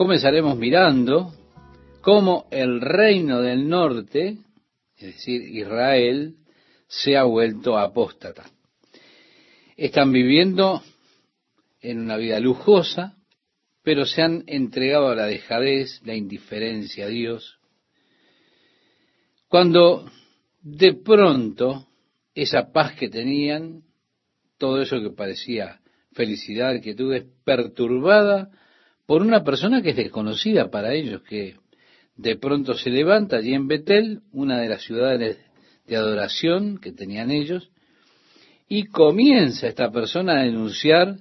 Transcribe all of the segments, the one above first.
comenzaremos mirando cómo el reino del norte, es decir, Israel, se ha vuelto apóstata. Están viviendo en una vida lujosa, pero se han entregado a la dejadez, la indiferencia a Dios. Cuando de pronto esa paz que tenían, todo eso que parecía felicidad, quietud, es perturbada por una persona que es desconocida para ellos, que de pronto se levanta allí en Betel, una de las ciudades de adoración que tenían ellos, y comienza esta persona a denunciar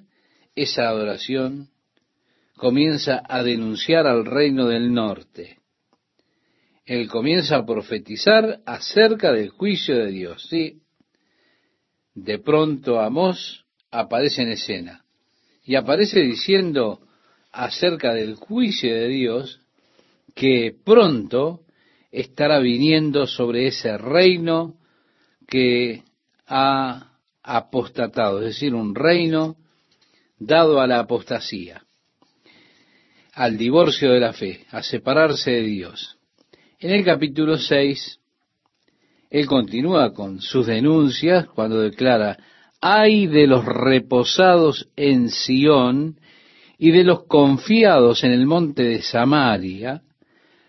esa adoración, comienza a denunciar al reino del norte. Él comienza a profetizar acerca del juicio de Dios. Sí, de pronto Amós aparece en escena y aparece diciendo acerca del juicio de Dios que pronto estará viniendo sobre ese reino que ha apostatado, es decir, un reino dado a la apostasía, al divorcio de la fe, a separarse de Dios. En el capítulo 6, él continúa con sus denuncias cuando declara, hay de los reposados en Sión y de los confiados en el monte de Samaria,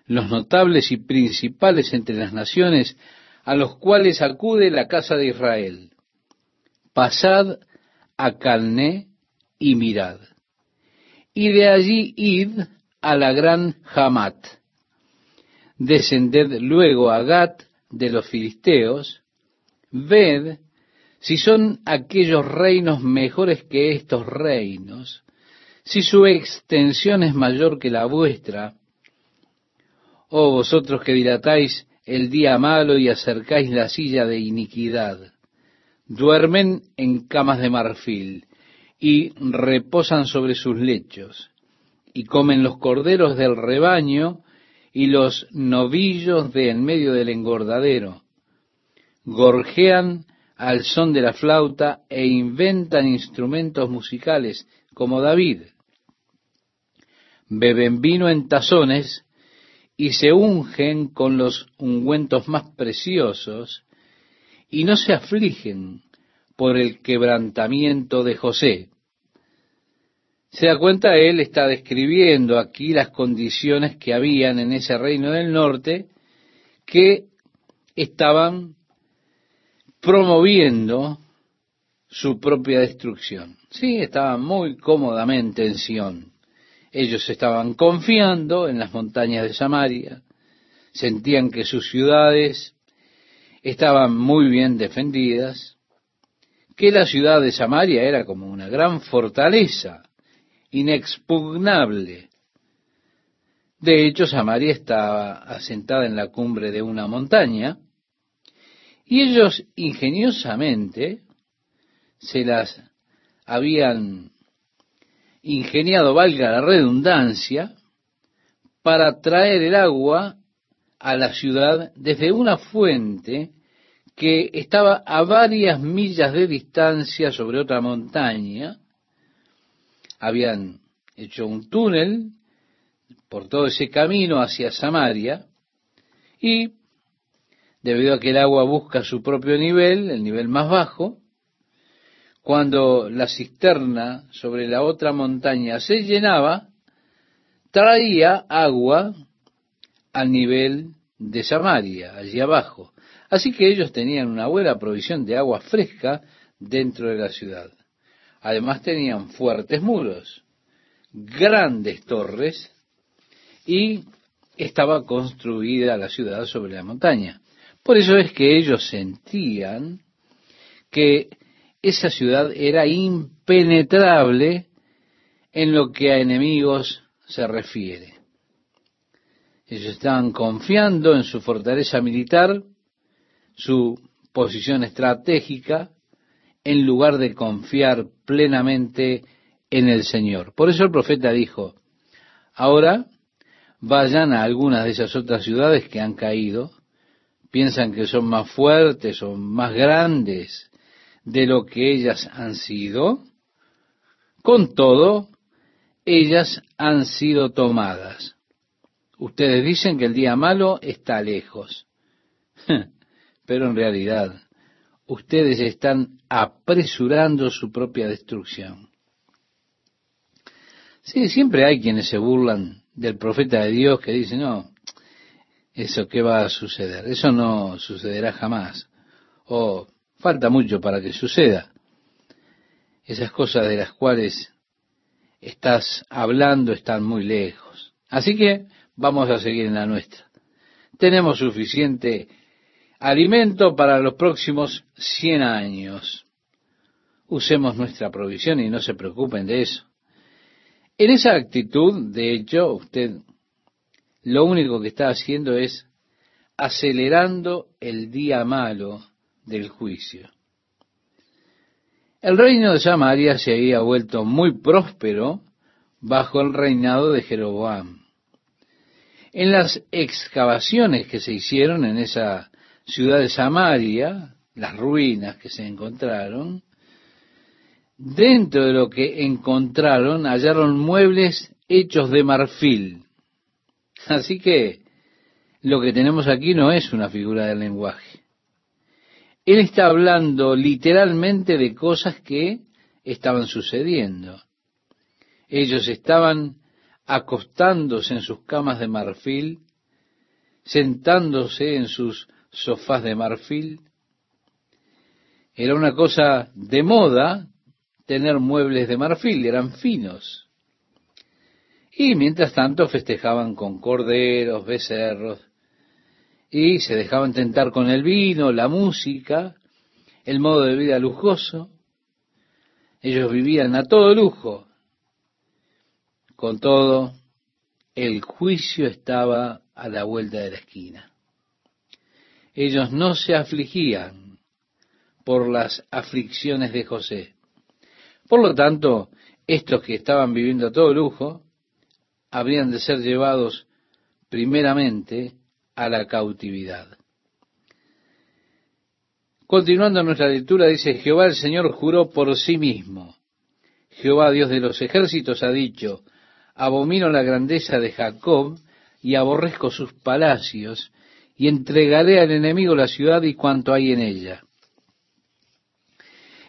los notables y principales entre las naciones a los cuales acude la casa de Israel. Pasad a Calné y mirad. Y de allí id a la gran Hamat. Descended luego a Gat de los filisteos, ved si son aquellos reinos mejores que estos reinos, si su extensión es mayor que la vuestra, oh vosotros que dilatáis el día malo y acercáis la silla de iniquidad, duermen en camas de marfil y reposan sobre sus lechos, y comen los corderos del rebaño y los novillos de en medio del engordadero, gorjean al son de la flauta e inventan instrumentos musicales como David. Beben vino en tazones y se ungen con los ungüentos más preciosos y no se afligen por el quebrantamiento de José. Se da cuenta, él está describiendo aquí las condiciones que habían en ese reino del norte que estaban promoviendo su propia destrucción. Sí, estaban muy cómodamente en Sion. Ellos estaban confiando en las montañas de Samaria, sentían que sus ciudades estaban muy bien defendidas, que la ciudad de Samaria era como una gran fortaleza, inexpugnable. De hecho, Samaria estaba asentada en la cumbre de una montaña, y ellos ingeniosamente se las habían ingeniado, valga la redundancia, para traer el agua a la ciudad desde una fuente que estaba a varias millas de distancia sobre otra montaña. Habían hecho un túnel por todo ese camino hacia Samaria y debido a que el agua busca su propio nivel, el nivel más bajo, cuando la cisterna sobre la otra montaña se llenaba, traía agua al nivel de Samaria, allí abajo. Así que ellos tenían una buena provisión de agua fresca dentro de la ciudad. Además tenían fuertes muros, grandes torres y estaba construida la ciudad sobre la montaña. Por eso es que ellos sentían que esa ciudad era impenetrable en lo que a enemigos se refiere. Ellos estaban confiando en su fortaleza militar, su posición estratégica, en lugar de confiar plenamente en el Señor. Por eso el profeta dijo, ahora vayan a algunas de esas otras ciudades que han caído piensan que son más fuertes o más grandes de lo que ellas han sido. Con todo, ellas han sido tomadas. Ustedes dicen que el día malo está lejos, pero en realidad ustedes están apresurando su propia destrucción. Sí, siempre hay quienes se burlan del profeta de Dios que dice, no, eso qué va a suceder, eso no sucederá jamás, o falta mucho para que suceda. Esas cosas de las cuales estás hablando están muy lejos. Así que vamos a seguir en la nuestra. Tenemos suficiente alimento para los próximos 100 años. Usemos nuestra provisión y no se preocupen de eso. En esa actitud, de hecho, usted lo único que está haciendo es acelerando el día malo del juicio. El reino de Samaria se había vuelto muy próspero bajo el reinado de Jeroboam. En las excavaciones que se hicieron en esa ciudad de Samaria, las ruinas que se encontraron, dentro de lo que encontraron hallaron muebles hechos de marfil. Así que lo que tenemos aquí no es una figura del lenguaje. Él está hablando literalmente de cosas que estaban sucediendo. Ellos estaban acostándose en sus camas de marfil, sentándose en sus sofás de marfil. Era una cosa de moda tener muebles de marfil, eran finos. Y mientras tanto festejaban con corderos, becerros, y se dejaban tentar con el vino, la música, el modo de vida lujoso. Ellos vivían a todo lujo. Con todo, el juicio estaba a la vuelta de la esquina. Ellos no se afligían por las aflicciones de José. Por lo tanto, estos que estaban viviendo a todo lujo, habrían de ser llevados primeramente a la cautividad. Continuando nuestra lectura, dice, Jehová el Señor juró por sí mismo. Jehová Dios de los ejércitos ha dicho, abomino la grandeza de Jacob y aborrezco sus palacios, y entregaré al enemigo la ciudad y cuanto hay en ella.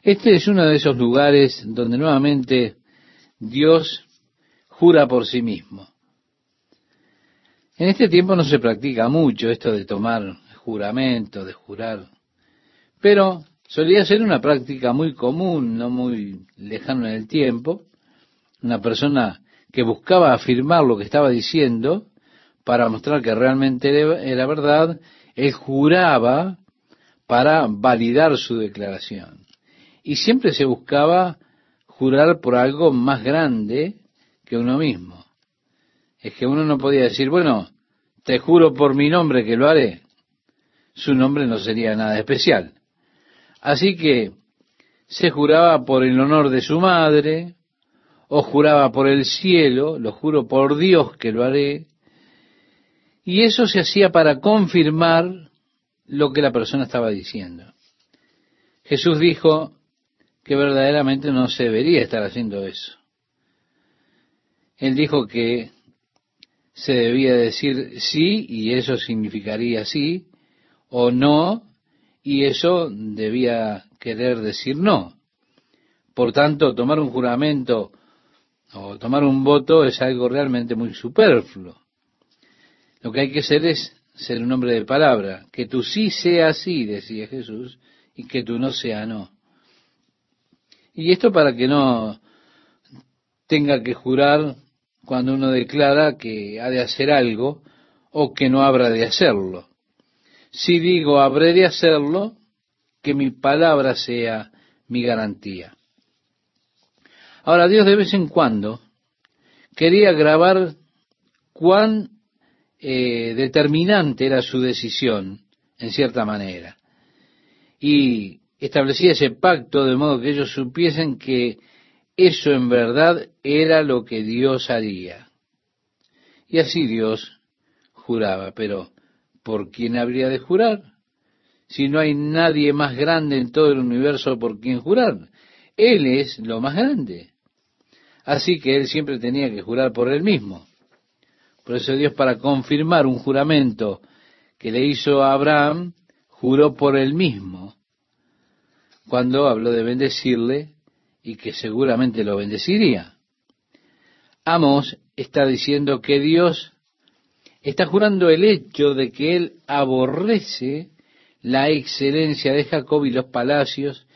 Este es uno de esos lugares donde nuevamente Dios jura por sí mismo. En este tiempo no se practica mucho esto de tomar juramento, de jurar, pero solía ser una práctica muy común, no muy lejana en el tiempo. Una persona que buscaba afirmar lo que estaba diciendo para mostrar que realmente era verdad, él juraba para validar su declaración. Y siempre se buscaba jurar por algo más grande que uno mismo es que uno no podía decir, bueno, te juro por mi nombre que lo haré. Su nombre no sería nada especial. Así que se juraba por el honor de su madre, o juraba por el cielo, lo juro por Dios que lo haré. Y eso se hacía para confirmar lo que la persona estaba diciendo. Jesús dijo que verdaderamente no se debería estar haciendo eso. Él dijo que se debía decir sí y eso significaría sí, o no y eso debía querer decir no. Por tanto, tomar un juramento o tomar un voto es algo realmente muy superfluo. Lo que hay que hacer es ser un hombre de palabra, que tú sí sea sí, decía Jesús, y que tú no sea no. Y esto para que no tenga que jurar cuando uno declara que ha de hacer algo o que no habrá de hacerlo. Si digo habré de hacerlo, que mi palabra sea mi garantía. Ahora Dios de vez en cuando quería grabar cuán eh, determinante era su decisión, en cierta manera. Y establecía ese pacto de modo que ellos supiesen que eso en verdad era lo que Dios haría. Y así Dios juraba, pero ¿por quién habría de jurar? Si no hay nadie más grande en todo el universo por quien jurar. Él es lo más grande. Así que él siempre tenía que jurar por él mismo. Por eso Dios, para confirmar un juramento que le hizo a Abraham, juró por él mismo, cuando habló de bendecirle y que seguramente lo bendeciría. Amos está diciendo que Dios está jurando el hecho de que él aborrece la excelencia de Jacob y los palacios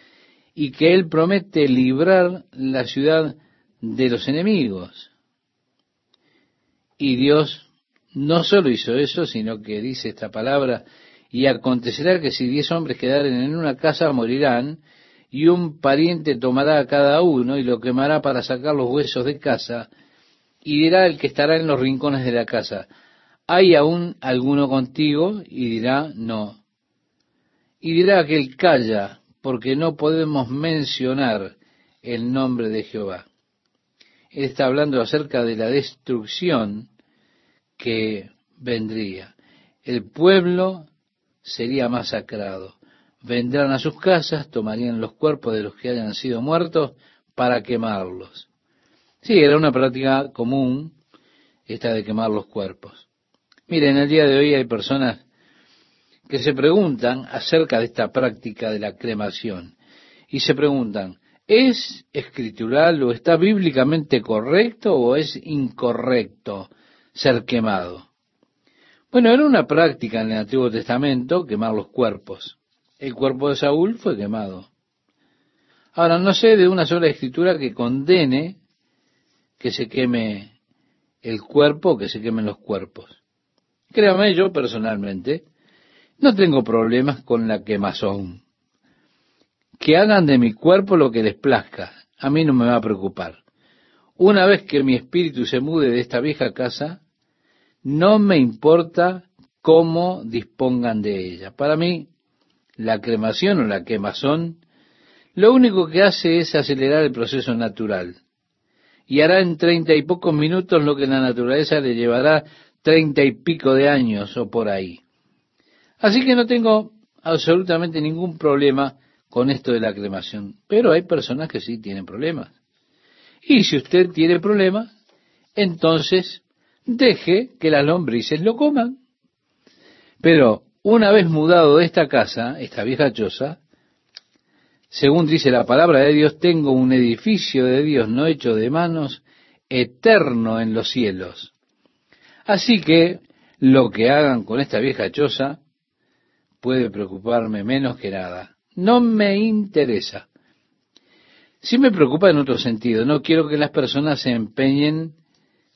y que él promete librar la ciudad de los enemigos. Y Dios no solo hizo eso, sino que dice esta palabra, y acontecerá que si diez hombres quedaren en una casa morirán, y un pariente tomará a cada uno y lo quemará para sacar los huesos de casa, y dirá el que estará en los rincones de la casa, ¿hay aún alguno contigo? Y dirá, no. Y dirá aquel calla, porque no podemos mencionar el nombre de Jehová. Él está hablando acerca de la destrucción que vendría. El pueblo sería masacrado. Vendrán a sus casas, tomarían los cuerpos de los que hayan sido muertos para quemarlos. Sí, era una práctica común esta de quemar los cuerpos. Miren, en el día de hoy hay personas que se preguntan acerca de esta práctica de la cremación. Y se preguntan, ¿es escritural o está bíblicamente correcto o es incorrecto ser quemado? Bueno, era una práctica en el Antiguo Testamento quemar los cuerpos. El cuerpo de Saúl fue quemado. Ahora, no sé de una sola escritura que condene que se queme el cuerpo, que se quemen los cuerpos. Créame, yo personalmente, no tengo problemas con la quemazón. Que hagan de mi cuerpo lo que les plazca. A mí no me va a preocupar. Una vez que mi espíritu se mude de esta vieja casa, no me importa cómo dispongan de ella. Para mí, la cremación o la quemazón, lo único que hace es acelerar el proceso natural. Y hará en treinta y pocos minutos lo que la naturaleza le llevará treinta y pico de años o por ahí. Así que no tengo absolutamente ningún problema con esto de la cremación. Pero hay personas que sí tienen problemas. Y si usted tiene problemas, entonces deje que las lombrices lo coman. Pero una vez mudado de esta casa, esta vieja choza, según dice la palabra de Dios, tengo un edificio de Dios no hecho de manos, eterno en los cielos. Así que lo que hagan con esta vieja choza puede preocuparme menos que nada. No me interesa. Sí me preocupa en otro sentido. No quiero que las personas se empeñen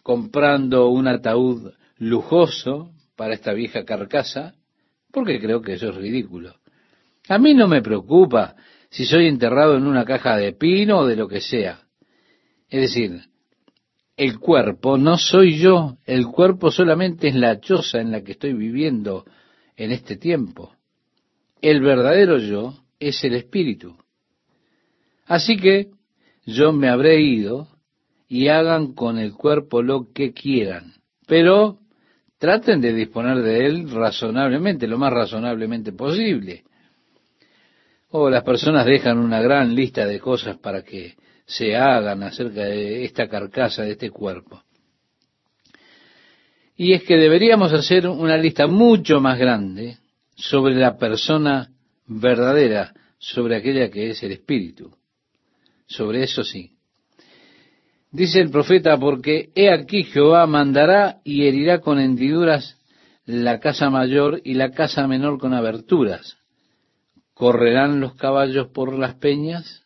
comprando un ataúd lujoso para esta vieja carcasa, porque creo que eso es ridículo. A mí no me preocupa si soy enterrado en una caja de pino o de lo que sea. Es decir, el cuerpo no soy yo, el cuerpo solamente es la choza en la que estoy viviendo en este tiempo. El verdadero yo es el espíritu. Así que yo me habré ido y hagan con el cuerpo lo que quieran, pero traten de disponer de él razonablemente, lo más razonablemente posible. O las personas dejan una gran lista de cosas para que se hagan acerca de esta carcasa, de este cuerpo. Y es que deberíamos hacer una lista mucho más grande sobre la persona verdadera, sobre aquella que es el Espíritu. Sobre eso sí. Dice el profeta, porque he aquí Jehová mandará y herirá con hendiduras la casa mayor y la casa menor con aberturas. Correrán los caballos por las peñas,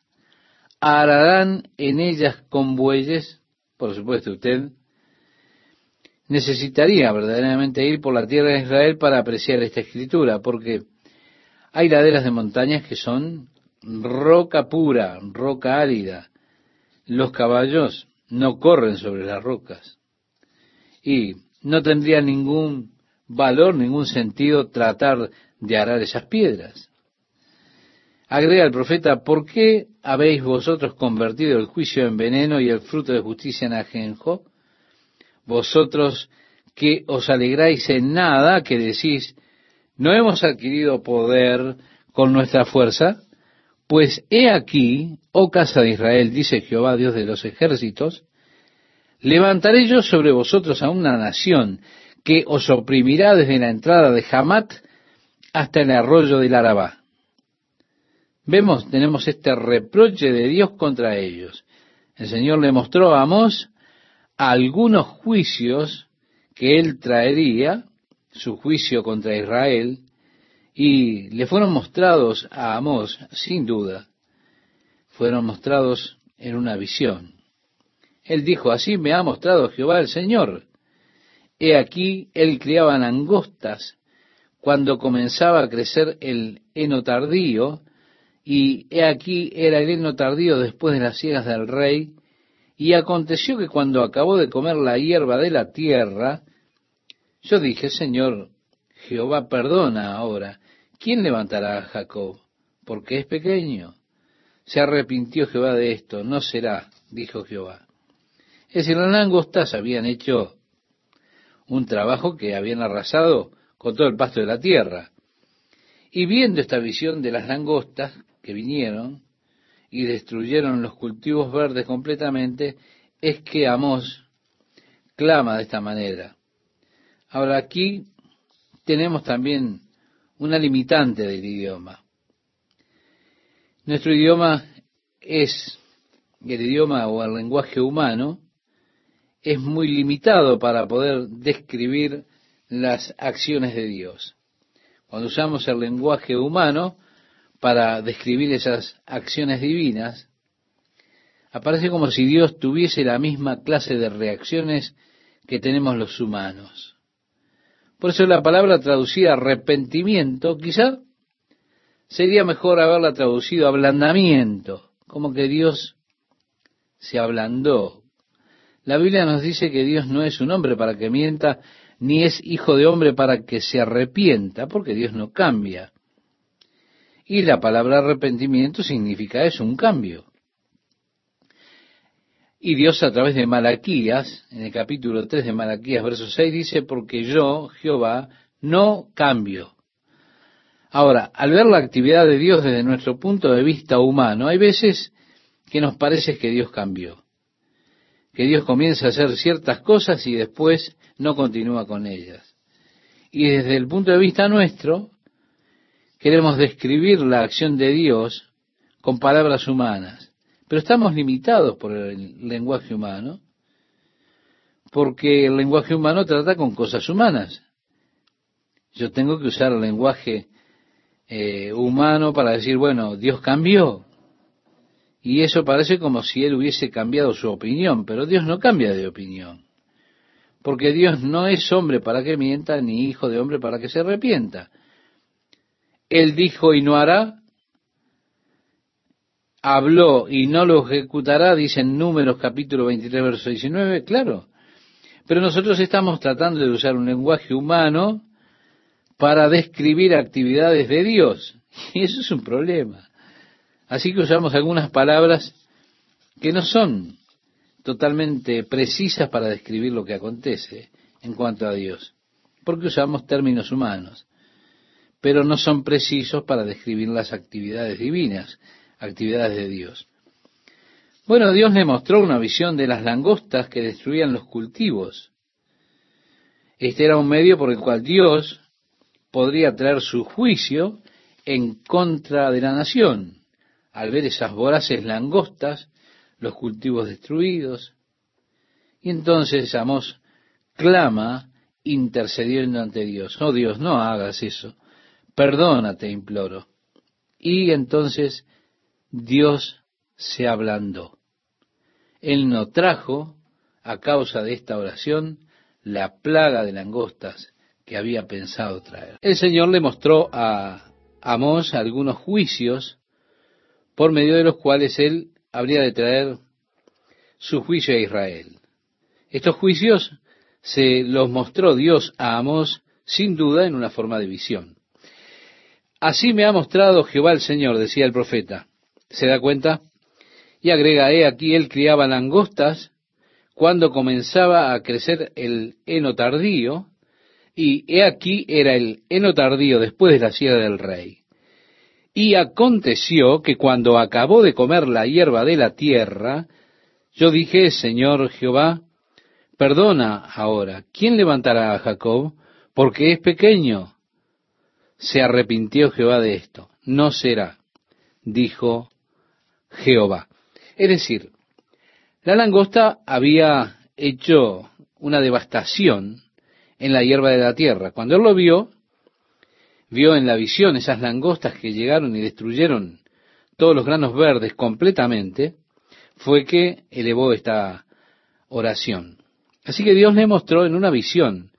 ararán en ellas con bueyes, por supuesto usted necesitaría verdaderamente ir por la tierra de Israel para apreciar esta escritura, porque hay laderas de montañas que son roca pura, roca árida. Los caballos no corren sobre las rocas. Y no tendría ningún valor, ningún sentido tratar de arar esas piedras. Agrega el profeta, ¿por qué habéis vosotros convertido el juicio en veneno y el fruto de justicia en ajenjo? vosotros que os alegráis en nada, que decís, no hemos adquirido poder con nuestra fuerza, pues he aquí, oh casa de Israel, dice Jehová, Dios de los ejércitos, levantaré yo sobre vosotros a una nación que os oprimirá desde la entrada de Hamat hasta el arroyo del Arabá. Vemos, tenemos este reproche de Dios contra ellos. El Señor le mostró a algunos juicios que él traería, su juicio contra Israel, y le fueron mostrados a Amós, sin duda, fueron mostrados en una visión. Él dijo, así me ha mostrado Jehová el Señor. He aquí, él criaba langostas cuando comenzaba a crecer el heno tardío, y he aquí era el heno tardío después de las ciegas del rey, y aconteció que cuando acabó de comer la hierba de la tierra, yo dije, Señor, Jehová perdona ahora, ¿quién levantará a Jacob? Porque es pequeño. Se arrepintió Jehová de esto, no será, dijo Jehová. Es decir, las langostas habían hecho un trabajo que habían arrasado con todo el pasto de la tierra. Y viendo esta visión de las langostas que vinieron y destruyeron los cultivos verdes completamente, es que Amós clama de esta manera. Ahora aquí tenemos también una limitante del idioma. Nuestro idioma es, el idioma o el lenguaje humano, es muy limitado para poder describir las acciones de Dios. Cuando usamos el lenguaje humano para describir esas acciones divinas, aparece como si Dios tuviese la misma clase de reacciones que tenemos los humanos. Por eso la palabra traducida arrepentimiento quizá sería mejor haberla traducido ablandamiento, como que Dios se ablandó. La Biblia nos dice que Dios no es un hombre para que mienta, ni es hijo de hombre para que se arrepienta, porque Dios no cambia. Y la palabra arrepentimiento significa eso, un cambio. Y Dios a través de Malaquías, en el capítulo 3 de Malaquías, verso 6, dice, porque yo, Jehová, no cambio. Ahora, al ver la actividad de Dios desde nuestro punto de vista humano, hay veces que nos parece que Dios cambió, que Dios comienza a hacer ciertas cosas y después no continúa con ellas. Y desde el punto de vista nuestro, queremos describir la acción de Dios con palabras humanas, pero estamos limitados por el lenguaje humano, porque el lenguaje humano trata con cosas humanas. Yo tengo que usar el lenguaje eh, humano para decir, bueno, Dios cambió. Y eso parece como si Él hubiese cambiado su opinión, pero Dios no cambia de opinión. Porque Dios no es hombre para que mienta, ni hijo de hombre para que se arrepienta. Él dijo y no hará, habló y no lo ejecutará, dice en Números capítulo 23, verso 19, claro. Pero nosotros estamos tratando de usar un lenguaje humano para describir actividades de Dios. Y eso es un problema. Así que usamos algunas palabras que no son totalmente precisas para describir lo que acontece en cuanto a Dios, porque usamos términos humanos, pero no son precisos para describir las actividades divinas, actividades de Dios. Bueno, Dios le mostró una visión de las langostas que destruían los cultivos. Este era un medio por el cual Dios podría traer su juicio en contra de la nación, al ver esas voraces langostas, los cultivos destruidos. Y entonces Amós clama intercediendo ante Dios. Oh Dios, no hagas eso. Perdónate, imploro. Y entonces Dios se ablandó. Él no trajo, a causa de esta oración, la plaga de langostas que había pensado traer. El Señor le mostró a Amós algunos juicios por medio de los cuales él habría de traer su juicio a Israel. Estos juicios se los mostró Dios a Amós sin duda en una forma de visión. Así me ha mostrado Jehová el Señor, decía el profeta. ¿Se da cuenta? Y agrega, he aquí él criaba langostas cuando comenzaba a crecer el heno tardío, y he aquí era el heno tardío después de la siega del rey. Y aconteció que cuando acabó de comer la hierba de la tierra, yo dije, Señor Jehová, perdona ahora. ¿Quién levantará a Jacob? Porque es pequeño. Se arrepintió Jehová de esto. No será, dijo Jehová. Es decir, la langosta había hecho una devastación en la hierba de la tierra. Cuando él lo vio, vio en la visión esas langostas que llegaron y destruyeron todos los granos verdes completamente, fue que elevó esta oración. Así que Dios le mostró en una visión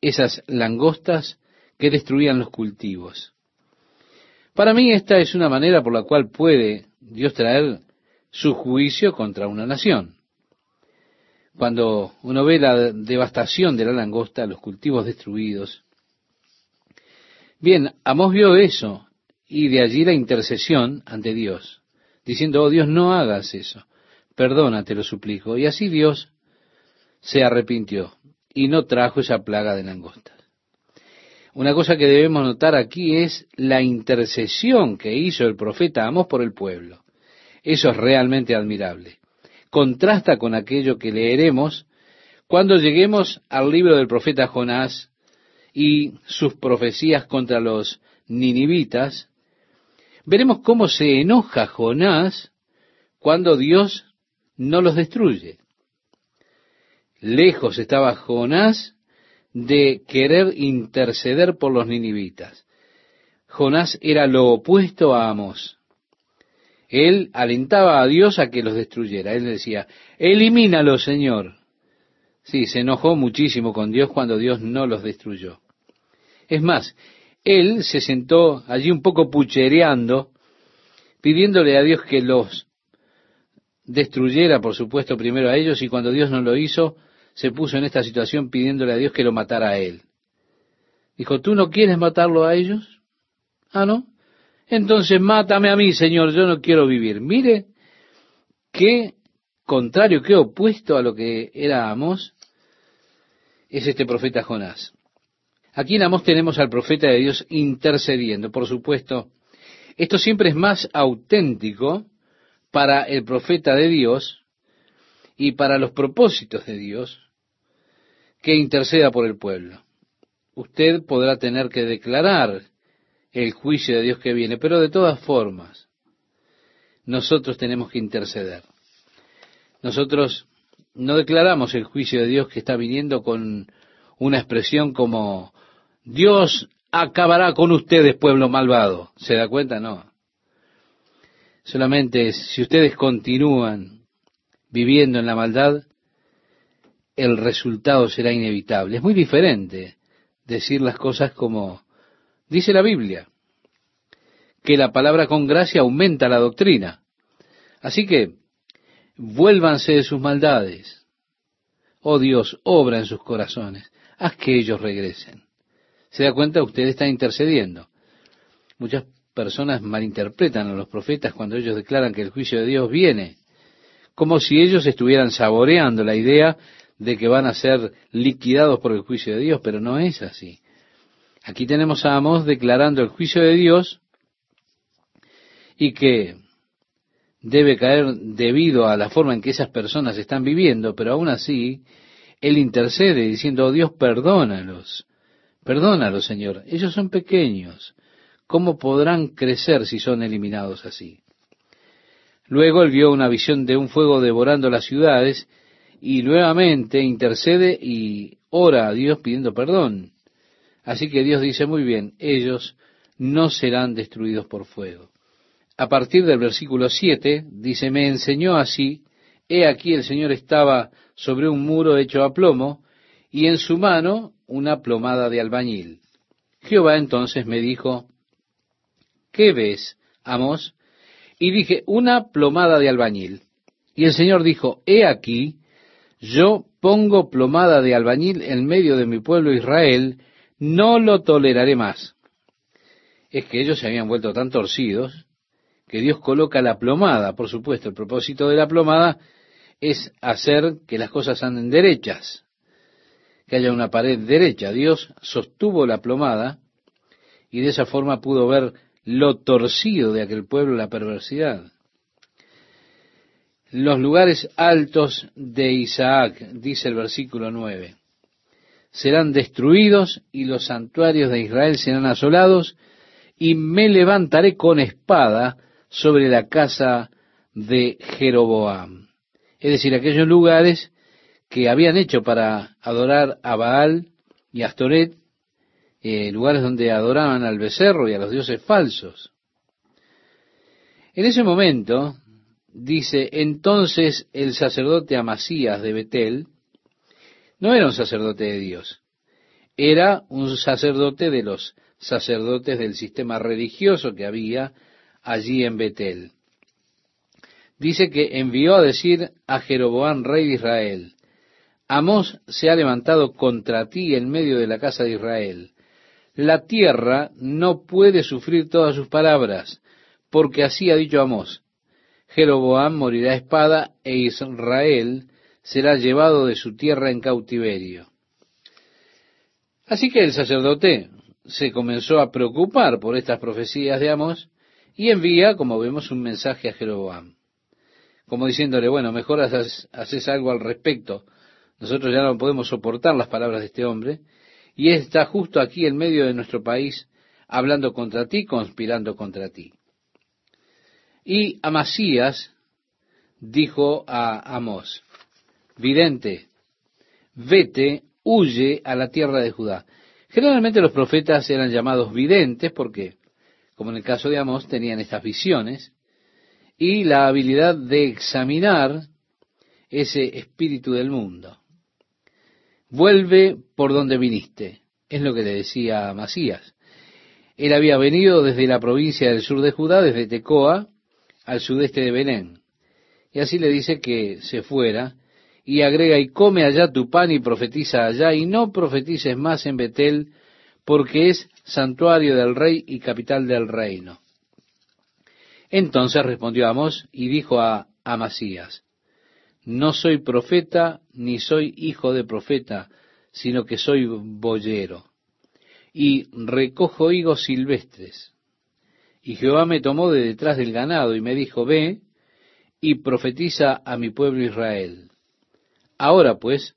esas langostas que destruían los cultivos. Para mí esta es una manera por la cual puede Dios traer su juicio contra una nación. Cuando uno ve la devastación de la langosta, los cultivos destruidos. Bien, Amós vio eso y de allí la intercesión ante Dios, diciendo, oh Dios, no hagas eso, perdona, te lo suplico. Y así Dios se arrepintió y no trajo esa plaga de langostas. Una cosa que debemos notar aquí es la intercesión que hizo el profeta Amós por el pueblo. Eso es realmente admirable. Contrasta con aquello que leeremos cuando lleguemos al libro del profeta Jonás y sus profecías contra los ninivitas. Veremos cómo se enoja Jonás cuando Dios no los destruye. Lejos estaba Jonás de querer interceder por los ninivitas. Jonás era lo opuesto a Amós. Él alentaba a Dios a que los destruyera. Él decía, elimínalo, Señor. Sí, se enojó muchísimo con Dios cuando Dios no los destruyó. Es más, él se sentó allí un poco puchereando, pidiéndole a Dios que los destruyera, por supuesto, primero a ellos, y cuando Dios no lo hizo, se puso en esta situación pidiéndole a Dios que lo matara a él. Dijo, ¿tú no quieres matarlo a ellos? Ah, ¿no? Entonces mátame a mí, Señor, yo no quiero vivir. Mire qué contrario, qué opuesto a lo que era Amós es este profeta Jonás. Aquí en Amós tenemos al profeta de Dios intercediendo. Por supuesto, esto siempre es más auténtico para el profeta de Dios y para los propósitos de Dios que interceda por el pueblo. Usted podrá tener que declarar el juicio de Dios que viene, pero de todas formas, nosotros tenemos que interceder. Nosotros no declaramos el juicio de Dios que está viniendo con una expresión como Dios acabará con ustedes, pueblo malvado. ¿Se da cuenta? No. Solamente si ustedes continúan viviendo en la maldad, el resultado será inevitable. Es muy diferente decir las cosas como dice la Biblia, que la palabra con gracia aumenta la doctrina. Así que, vuélvanse de sus maldades. Oh Dios, obra en sus corazones. Haz que ellos regresen. ¿Se da cuenta? Usted está intercediendo. Muchas personas malinterpretan a los profetas cuando ellos declaran que el juicio de Dios viene, como si ellos estuvieran saboreando la idea de que van a ser liquidados por el juicio de Dios, pero no es así. Aquí tenemos a Amós declarando el juicio de Dios y que debe caer debido a la forma en que esas personas están viviendo, pero aún así él intercede diciendo, oh Dios, perdónalos, perdónalos, Señor, ellos son pequeños, ¿cómo podrán crecer si son eliminados así? Luego él vio una visión de un fuego devorando las ciudades y nuevamente intercede y ora a Dios pidiendo perdón. Así que Dios dice, muy bien, ellos no serán destruidos por fuego a partir del versículo 7, dice, me enseñó así, he aquí el Señor estaba sobre un muro hecho a plomo, y en su mano una plomada de albañil. Jehová entonces me dijo, ¿qué ves, Amos? Y dije, una plomada de albañil. Y el Señor dijo, he aquí, yo pongo plomada de albañil en medio de mi pueblo Israel, no lo toleraré más. Es que ellos se habían vuelto tan torcidos que Dios coloca la plomada. Por supuesto, el propósito de la plomada es hacer que las cosas anden derechas, que haya una pared derecha. Dios sostuvo la plomada y de esa forma pudo ver lo torcido de aquel pueblo, la perversidad. Los lugares altos de Isaac, dice el versículo 9, serán destruidos y los santuarios de Israel serán asolados y me levantaré con espada sobre la casa de Jeroboam. Es decir, aquellos lugares que habían hecho para adorar a Baal y a Astoret, eh, lugares donde adoraban al becerro y a los dioses falsos. En ese momento, dice, entonces el sacerdote Amasías de Betel, no era un sacerdote de Dios, era un sacerdote de los sacerdotes del sistema religioso que había allí en Betel. Dice que envió a decir a Jeroboam, rey de Israel, Amós se ha levantado contra ti en medio de la casa de Israel. La tierra no puede sufrir todas sus palabras, porque así ha dicho Amós. Jeroboam morirá a espada e Israel será llevado de su tierra en cautiverio. Así que el sacerdote se comenzó a preocupar por estas profecías de Amós y envía, como vemos, un mensaje a Jeroboam, como diciéndole, bueno, mejor haces algo al respecto, nosotros ya no podemos soportar las palabras de este hombre, y está justo aquí en medio de nuestro país hablando contra ti, conspirando contra ti. Y Amasías dijo a Amós, vidente, vete, huye a la tierra de Judá. Generalmente los profetas eran llamados videntes porque, como en el caso de Amós, tenían estas visiones y la habilidad de examinar ese espíritu del mundo. Vuelve por donde viniste, es lo que le decía a Masías. Él había venido desde la provincia del sur de Judá, desde Tecoa, al sudeste de Belén. Y así le dice que se fuera y agrega, y come allá tu pan y profetiza allá, y no profetices más en Betel, porque es santuario del rey y capital del reino. Entonces respondió Amós y dijo a Amasías, no soy profeta ni soy hijo de profeta, sino que soy boyero, y recojo higos silvestres. Y Jehová me tomó de detrás del ganado y me dijo, ve y profetiza a mi pueblo Israel. Ahora pues,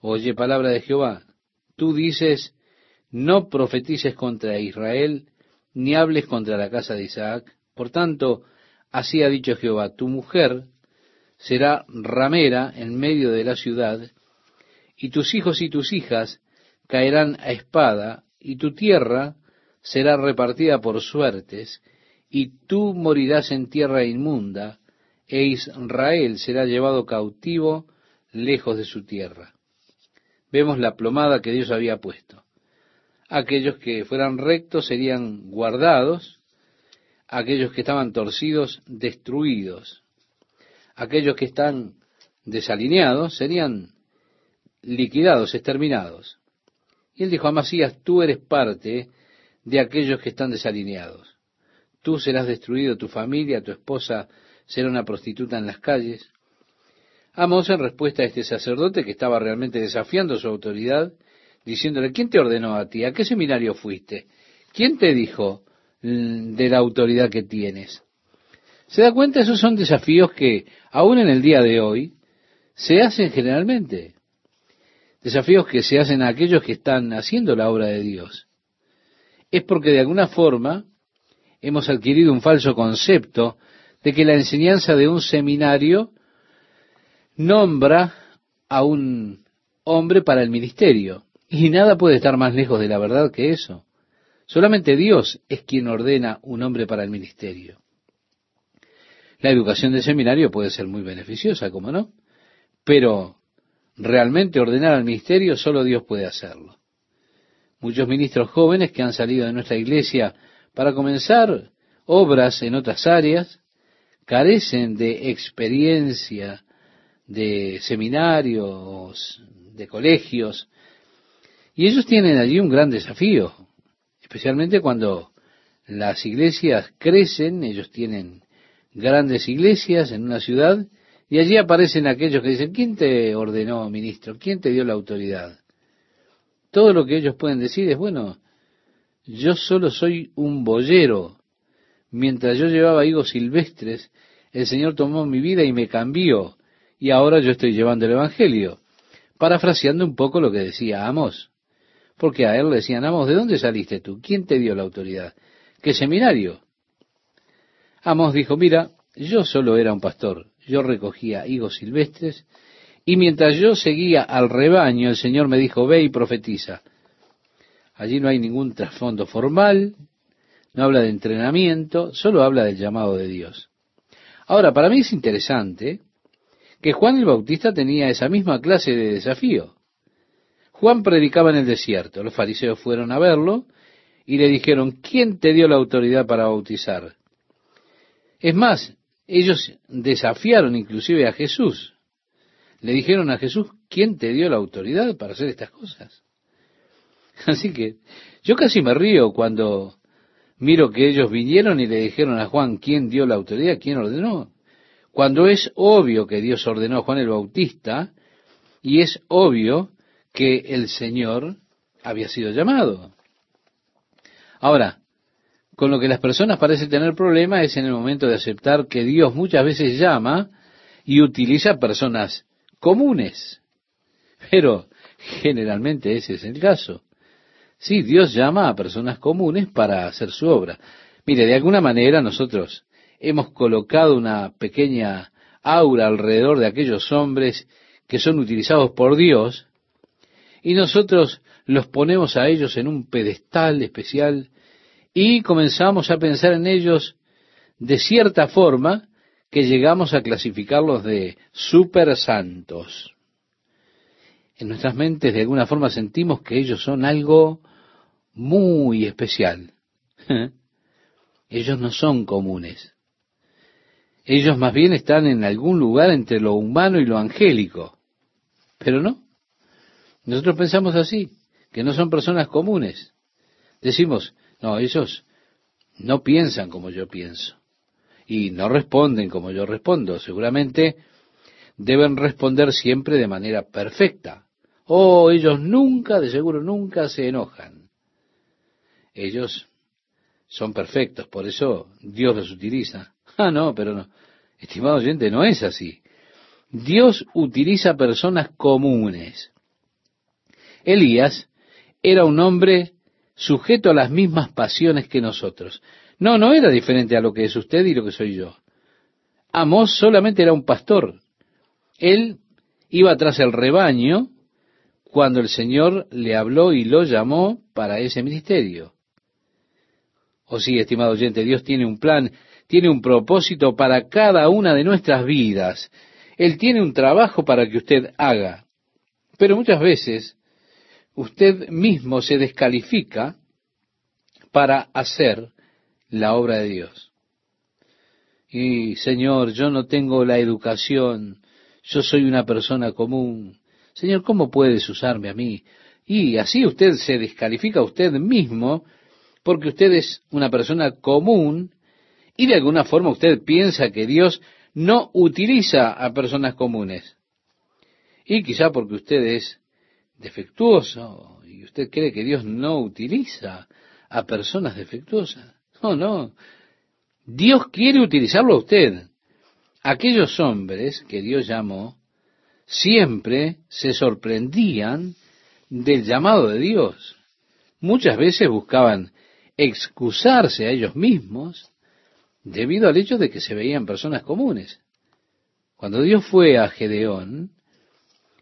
oye palabra de Jehová, tú dices, no profetices contra Israel, ni hables contra la casa de Isaac. Por tanto, así ha dicho Jehová, tu mujer será ramera en medio de la ciudad, y tus hijos y tus hijas caerán a espada, y tu tierra será repartida por suertes, y tú morirás en tierra inmunda, e Israel será llevado cautivo lejos de su tierra. Vemos la plomada que Dios había puesto. Aquellos que fueran rectos serían guardados, aquellos que estaban torcidos destruidos aquellos que están desalineados serían liquidados, exterminados. Y él dijo a Masías, tú eres parte de aquellos que están desalineados. Tú serás destruido, tu familia, tu esposa será una prostituta en las calles. Amos, en respuesta a este sacerdote que estaba realmente desafiando su autoridad, diciéndole, ¿quién te ordenó a ti? ¿A qué seminario fuiste? ¿Quién te dijo mm, de la autoridad que tienes? ¿Se da cuenta? Esos son desafíos que, aún en el día de hoy, se hacen generalmente. Desafíos que se hacen a aquellos que están haciendo la obra de Dios. Es porque de alguna forma hemos adquirido un falso concepto de que la enseñanza de un seminario nombra a un hombre para el ministerio. Y nada puede estar más lejos de la verdad que eso. Solamente Dios es quien ordena un hombre para el ministerio. La educación de seminario puede ser muy beneficiosa, como no, pero realmente ordenar al ministerio solo Dios puede hacerlo. Muchos ministros jóvenes que han salido de nuestra iglesia para comenzar obras en otras áreas carecen de experiencia de seminarios, de colegios, y ellos tienen allí un gran desafío, especialmente cuando las iglesias crecen, ellos tienen grandes iglesias en una ciudad y allí aparecen aquellos que dicen, ¿quién te ordenó, ministro? ¿Quién te dio la autoridad? Todo lo que ellos pueden decir es, bueno, yo solo soy un boyero. Mientras yo llevaba higos silvestres, el Señor tomó mi vida y me cambió, y ahora yo estoy llevando el Evangelio, parafraseando un poco lo que decía Amos. Porque a él le decían, Amos, ¿de dónde saliste tú? ¿Quién te dio la autoridad? ¿Qué seminario? Amos dijo, mira, yo solo era un pastor, yo recogía higos silvestres, y mientras yo seguía al rebaño, el Señor me dijo, ve y profetiza. Allí no hay ningún trasfondo formal, no habla de entrenamiento, solo habla del llamado de Dios. Ahora, para mí es interesante que Juan el Bautista tenía esa misma clase de desafío. Juan predicaba en el desierto, los fariseos fueron a verlo y le dijeron, ¿quién te dio la autoridad para bautizar? Es más, ellos desafiaron inclusive a Jesús. Le dijeron a Jesús, ¿quién te dio la autoridad para hacer estas cosas? Así que yo casi me río cuando miro que ellos vinieron y le dijeron a Juan, ¿quién dio la autoridad? ¿Quién ordenó? Cuando es obvio que Dios ordenó a Juan el Bautista y es obvio que el Señor había sido llamado. Ahora, con lo que las personas parecen tener problema es en el momento de aceptar que Dios muchas veces llama y utiliza personas comunes. Pero generalmente ese es el caso. Sí, Dios llama a personas comunes para hacer su obra. Mire, de alguna manera nosotros hemos colocado una pequeña aura alrededor de aquellos hombres que son utilizados por Dios y nosotros los ponemos a ellos en un pedestal especial y comenzamos a pensar en ellos de cierta forma que llegamos a clasificarlos de super santos. En nuestras mentes de alguna forma sentimos que ellos son algo muy especial. Ellos no son comunes. Ellos más bien están en algún lugar entre lo humano y lo angélico. Pero no. Nosotros pensamos así, que no son personas comunes. Decimos, no, ellos no piensan como yo pienso. Y no responden como yo respondo. Seguramente deben responder siempre de manera perfecta. Oh, ellos nunca, de seguro nunca se enojan ellos son perfectos, por eso Dios los utiliza. Ah, no, pero no. Estimado oyente, no es así. Dios utiliza personas comunes. Elías era un hombre sujeto a las mismas pasiones que nosotros. No, no era diferente a lo que es usted y lo que soy yo. Amós solamente era un pastor. Él iba tras el rebaño cuando el Señor le habló y lo llamó para ese ministerio. Oh sí, estimado oyente, Dios tiene un plan, tiene un propósito para cada una de nuestras vidas. Él tiene un trabajo para que usted haga. Pero muchas veces usted mismo se descalifica para hacer la obra de Dios. Y Señor, yo no tengo la educación, yo soy una persona común. Señor, ¿cómo puedes usarme a mí? Y así usted se descalifica a usted mismo porque usted es una persona común y de alguna forma usted piensa que Dios no utiliza a personas comunes. Y quizá porque usted es defectuoso y usted cree que Dios no utiliza a personas defectuosas. No, no. Dios quiere utilizarlo a usted. Aquellos hombres que Dios llamó siempre se sorprendían del llamado de Dios. Muchas veces buscaban excusarse a ellos mismos debido al hecho de que se veían personas comunes. Cuando Dios fue a Gedeón,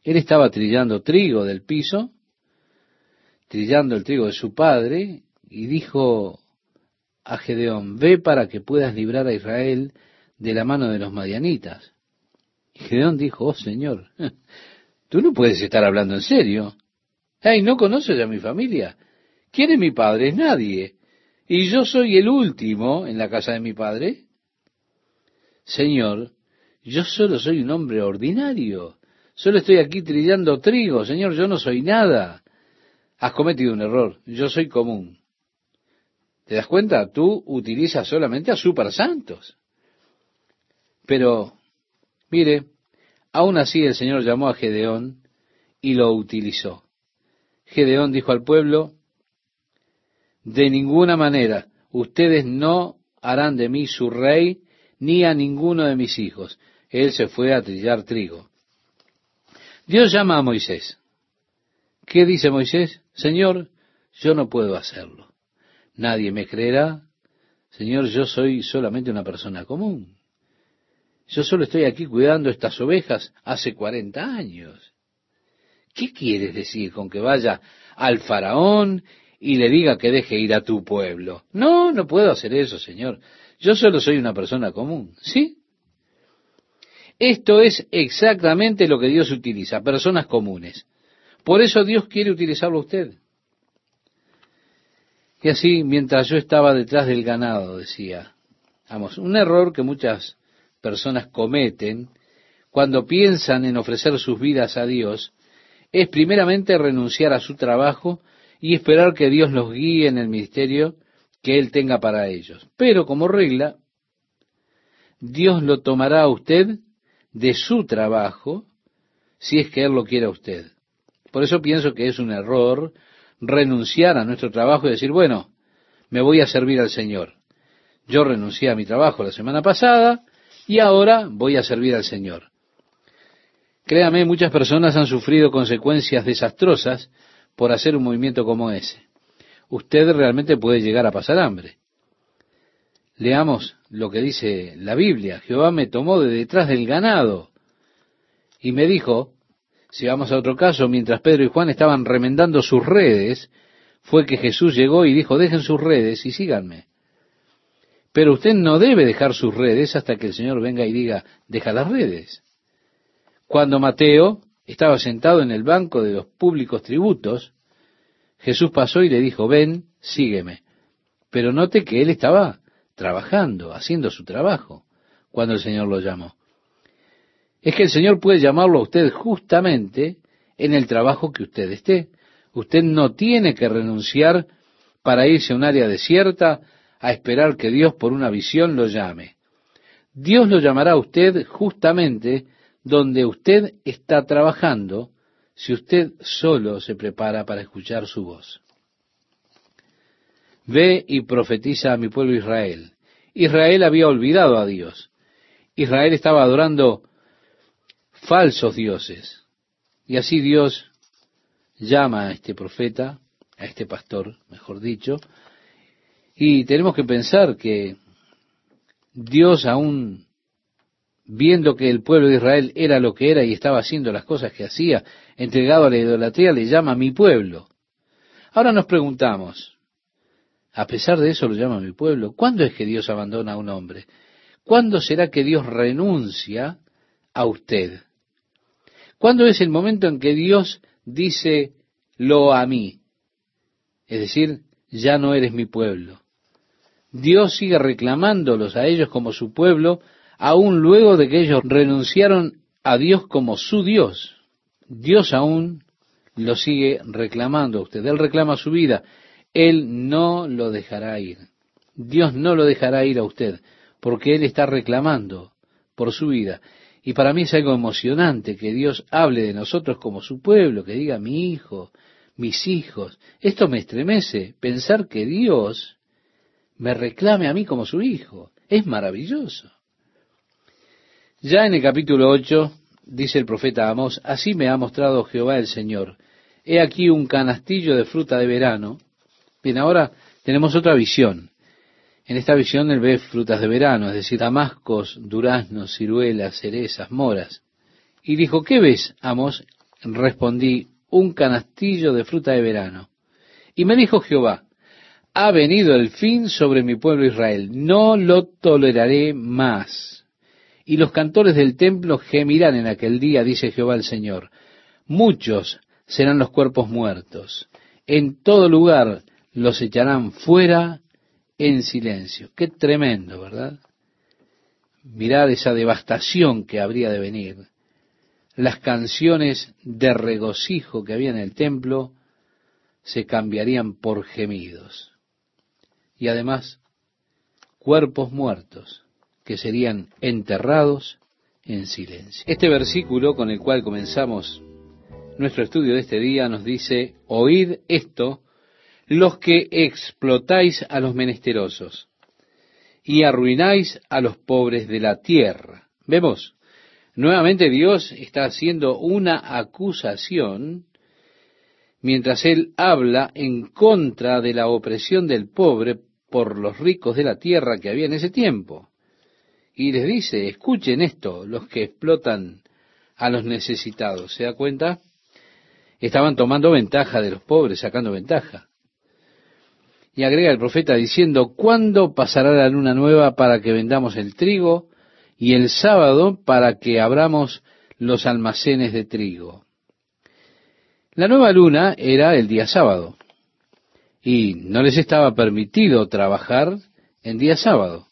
él estaba trillando trigo del piso, trillando el trigo de su padre, y dijo a Gedeón, ve para que puedas librar a Israel de la mano de los madianitas. Y Gedeón dijo, oh Señor, tú no puedes estar hablando en serio. Ay, ¿no conoces a mi familia? ¿Quién es mi padre? Es nadie y yo soy el último en la casa de mi padre. Señor, yo solo soy un hombre ordinario. Solo estoy aquí trillando trigo. Señor, yo no soy nada. Has cometido un error. Yo soy común. ¿Te das cuenta? Tú utilizas solamente a super santos. Pero, mire, aún así el Señor llamó a Gedeón y lo utilizó. Gedeón dijo al pueblo, de ninguna manera ustedes no harán de mí su rey, ni a ninguno de mis hijos. Él se fue a trillar trigo. Dios llama a Moisés. ¿Qué dice Moisés? Señor, yo no puedo hacerlo. Nadie me creerá. Señor, yo soy solamente una persona común. Yo solo estoy aquí cuidando estas ovejas hace cuarenta años. ¿Qué quieres decir con que vaya al faraón y le diga que deje ir a tu pueblo? No, no puedo hacer eso, Señor. Yo solo soy una persona común. ¿Sí? Esto es exactamente lo que Dios utiliza, personas comunes. Por eso Dios quiere utilizarlo a usted. Y así, mientras yo estaba detrás del ganado, decía, vamos, un error que muchas personas cometen cuando piensan en ofrecer sus vidas a Dios es primeramente renunciar a su trabajo y esperar que Dios los guíe en el ministerio que Él tenga para ellos. Pero como regla, Dios lo tomará a usted de su trabajo si es que Él lo quiere a usted. Por eso pienso que es un error renunciar a nuestro trabajo y decir, bueno, me voy a servir al Señor. Yo renuncié a mi trabajo la semana pasada y ahora voy a servir al Señor. Créame, muchas personas han sufrido consecuencias desastrosas por hacer un movimiento como ese. Usted realmente puede llegar a pasar hambre. Leamos lo que dice la Biblia. Jehová me tomó de detrás del ganado y me dijo, si vamos a otro caso, mientras Pedro y Juan estaban remendando sus redes, fue que Jesús llegó y dijo, dejen sus redes y síganme. Pero usted no debe dejar sus redes hasta que el Señor venga y diga, deja las redes. Cuando Mateo estaba sentado en el banco de los públicos tributos, Jesús pasó y le dijo, ven, sígueme. Pero note que él estaba trabajando, haciendo su trabajo, cuando el Señor lo llamó. Es que el Señor puede llamarlo a usted justamente en el trabajo que usted esté. Usted no tiene que renunciar para irse a un área desierta a esperar que Dios por una visión lo llame. Dios lo llamará a usted justamente donde usted está trabajando si usted solo se prepara para escuchar su voz. Ve y profetiza a mi pueblo Israel. Israel había olvidado a Dios. Israel estaba adorando falsos dioses. Y así Dios llama a este profeta, a este pastor, mejor dicho, y tenemos que pensar que Dios aún viendo que el pueblo de Israel era lo que era y estaba haciendo las cosas que hacía, entregado a la idolatría, le llama mi pueblo. Ahora nos preguntamos, a pesar de eso lo llama mi pueblo, ¿cuándo es que Dios abandona a un hombre? ¿Cuándo será que Dios renuncia a usted? ¿Cuándo es el momento en que Dios dice lo a mí? Es decir, ya no eres mi pueblo. Dios sigue reclamándolos a ellos como su pueblo, aún luego de que ellos renunciaron a Dios como su Dios. Dios aún lo sigue reclamando a usted. Él reclama su vida. Él no lo dejará ir. Dios no lo dejará ir a usted, porque Él está reclamando por su vida. Y para mí es algo emocionante que Dios hable de nosotros como su pueblo, que diga mi hijo, mis hijos. Esto me estremece, pensar que Dios me reclame a mí como su hijo. Es maravilloso. Ya en el capítulo 8 dice el profeta Amos, así me ha mostrado Jehová el Señor. He aquí un canastillo de fruta de verano. Bien, ahora tenemos otra visión. En esta visión él ve frutas de verano, es decir, damascos, duraznos, ciruelas, cerezas, moras. Y dijo, ¿qué ves, Amos? Respondí, un canastillo de fruta de verano. Y me dijo Jehová, ha venido el fin sobre mi pueblo Israel, no lo toleraré más. Y los cantores del templo gemirán en aquel día, dice Jehová el Señor. Muchos serán los cuerpos muertos. En todo lugar los echarán fuera en silencio. Qué tremendo, ¿verdad? Mirar esa devastación que habría de venir. Las canciones de regocijo que había en el templo se cambiarían por gemidos y además cuerpos muertos que serían enterrados en silencio. Este versículo con el cual comenzamos nuestro estudio de este día nos dice, oíd esto los que explotáis a los menesterosos. y arruináis a los pobres de la tierra. Vemos, nuevamente Dios está haciendo una acusación mientras Él habla en contra de la opresión del pobre por los ricos de la tierra que había en ese tiempo. Y les dice, escuchen esto, los que explotan a los necesitados. ¿Se da cuenta? Estaban tomando ventaja de los pobres, sacando ventaja. Y agrega el profeta diciendo, ¿cuándo pasará la luna nueva para que vendamos el trigo y el sábado para que abramos los almacenes de trigo? La nueva luna era el día sábado y no les estaba permitido trabajar en día sábado.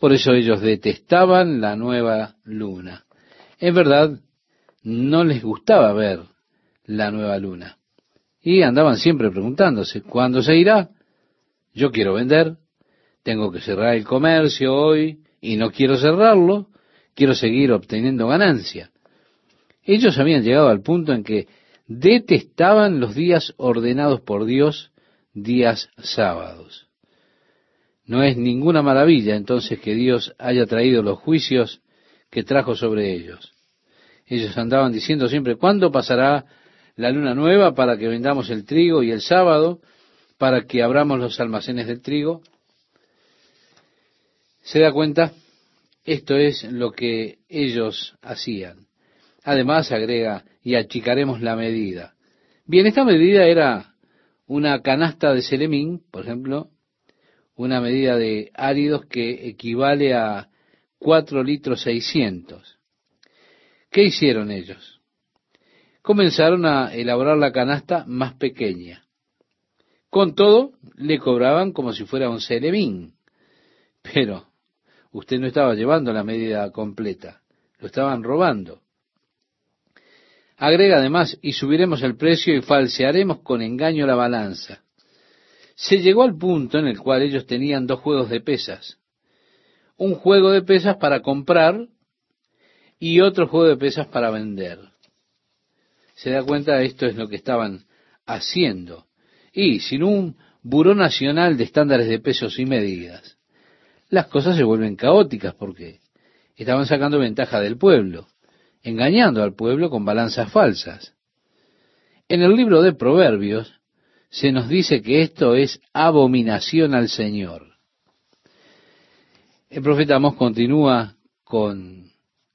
Por eso ellos detestaban la nueva luna. En verdad, no les gustaba ver la nueva luna. Y andaban siempre preguntándose, ¿cuándo se irá? Yo quiero vender, tengo que cerrar el comercio hoy y no quiero cerrarlo, quiero seguir obteniendo ganancia. Ellos habían llegado al punto en que detestaban los días ordenados por Dios, días sábados. No es ninguna maravilla entonces que Dios haya traído los juicios que trajo sobre ellos. Ellos andaban diciendo siempre, ¿cuándo pasará la luna nueva para que vendamos el trigo y el sábado para que abramos los almacenes del trigo? ¿Se da cuenta? Esto es lo que ellos hacían. Además, agrega, y achicaremos la medida. Bien, esta medida era una canasta de selemín, por ejemplo, una medida de áridos que equivale a cuatro litros seiscientos. ¿Qué hicieron ellos? Comenzaron a elaborar la canasta más pequeña. Con todo, le cobraban como si fuera un selemín. Pero usted no estaba llevando la medida completa, lo estaban robando. Agrega además, y subiremos el precio y falsearemos con engaño la balanza se llegó al punto en el cual ellos tenían dos juegos de pesas. Un juego de pesas para comprar y otro juego de pesas para vender. Se da cuenta, esto es lo que estaban haciendo. Y sin un Buró Nacional de Estándares de Pesos y Medidas, las cosas se vuelven caóticas porque estaban sacando ventaja del pueblo, engañando al pueblo con balanzas falsas. En el libro de Proverbios se nos dice que esto es abominación al Señor. El profeta Amós continúa con